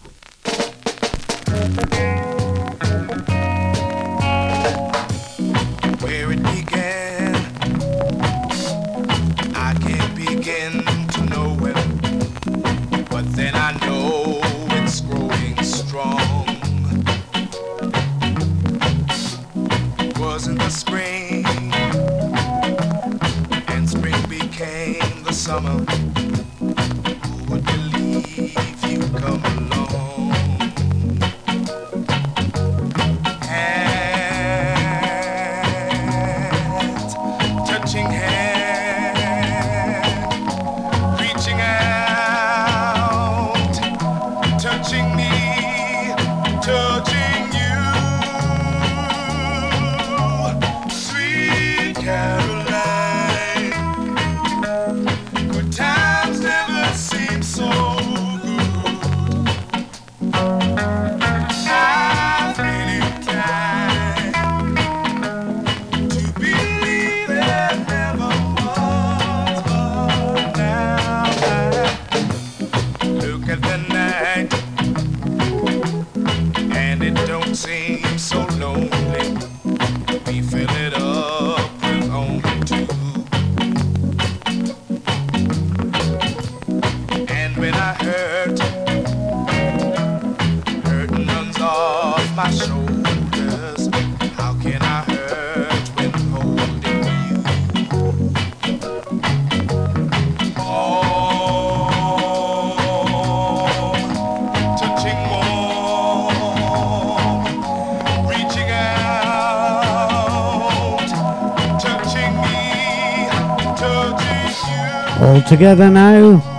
together now.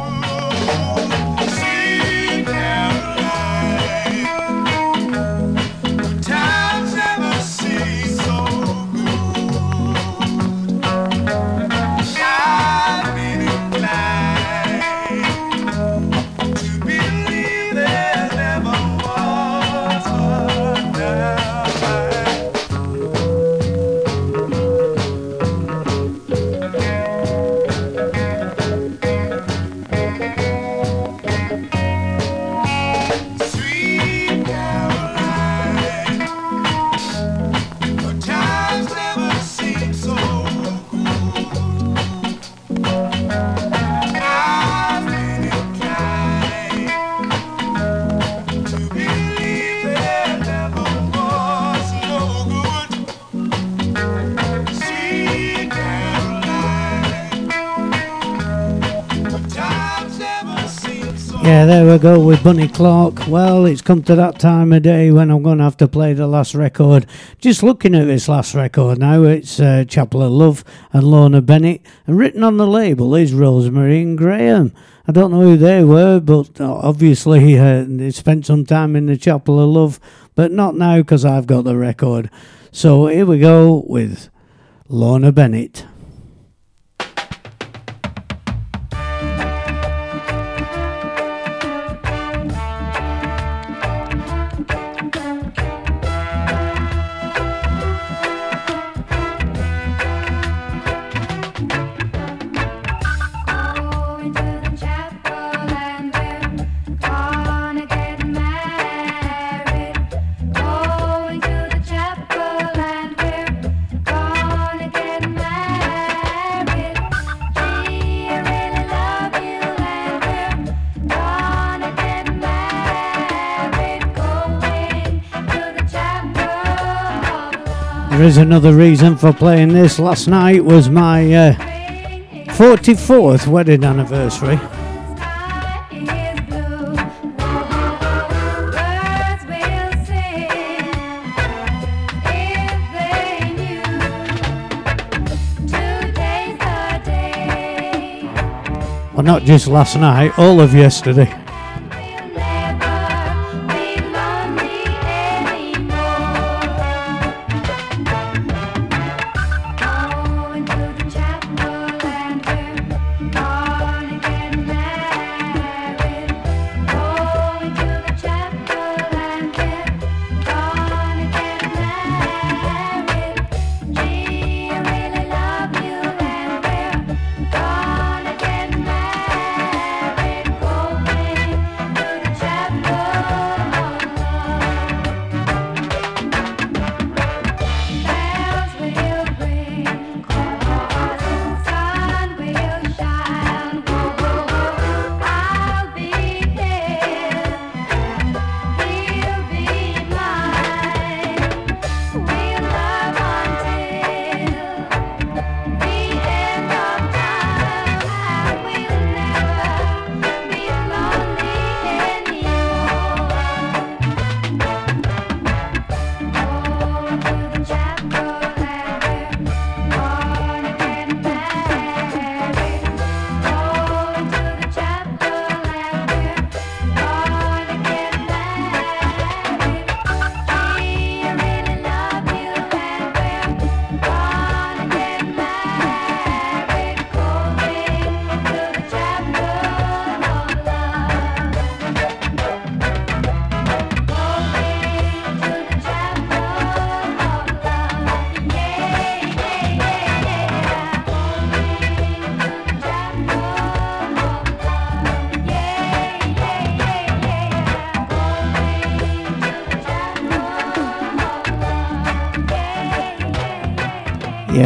With Bunny Clark. Well, it's come to that time of day when I'm going to have to play the last record. Just looking at this last record now, it's uh, Chapel of Love and Lorna Bennett, and written on the label is Rosemary and Graham. I don't know who they were, but uh, obviously (laughs) uh, they spent some time in the Chapel of Love, but not now because I've got the record. So here we go with Lorna Bennett. Another reason for playing this. Last night was my uh, 44th wedding anniversary. Well, not just last night, all of yesterday.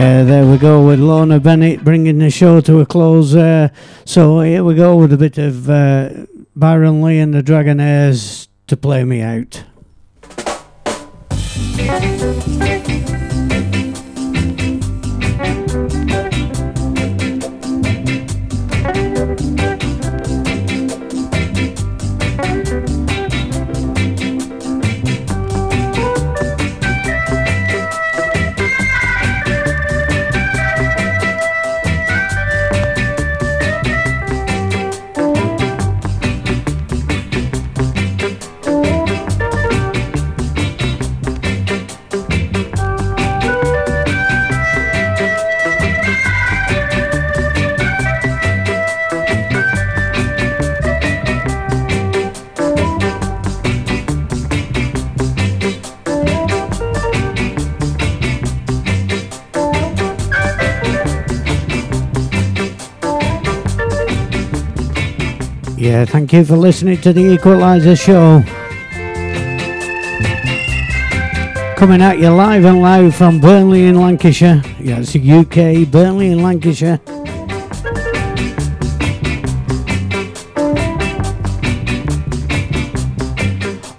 Yeah, there we go with Lorna Bennett bringing the show to a close. Uh, so here we go with a bit of uh, Byron Lee and the Dragonaires to play me out. Thank you for listening to the Equalizer Show. Coming at you live and loud from Burnley in Lancashire. Yeah, it's the UK, Burnley in Lancashire.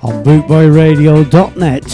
On bootboyradio.net.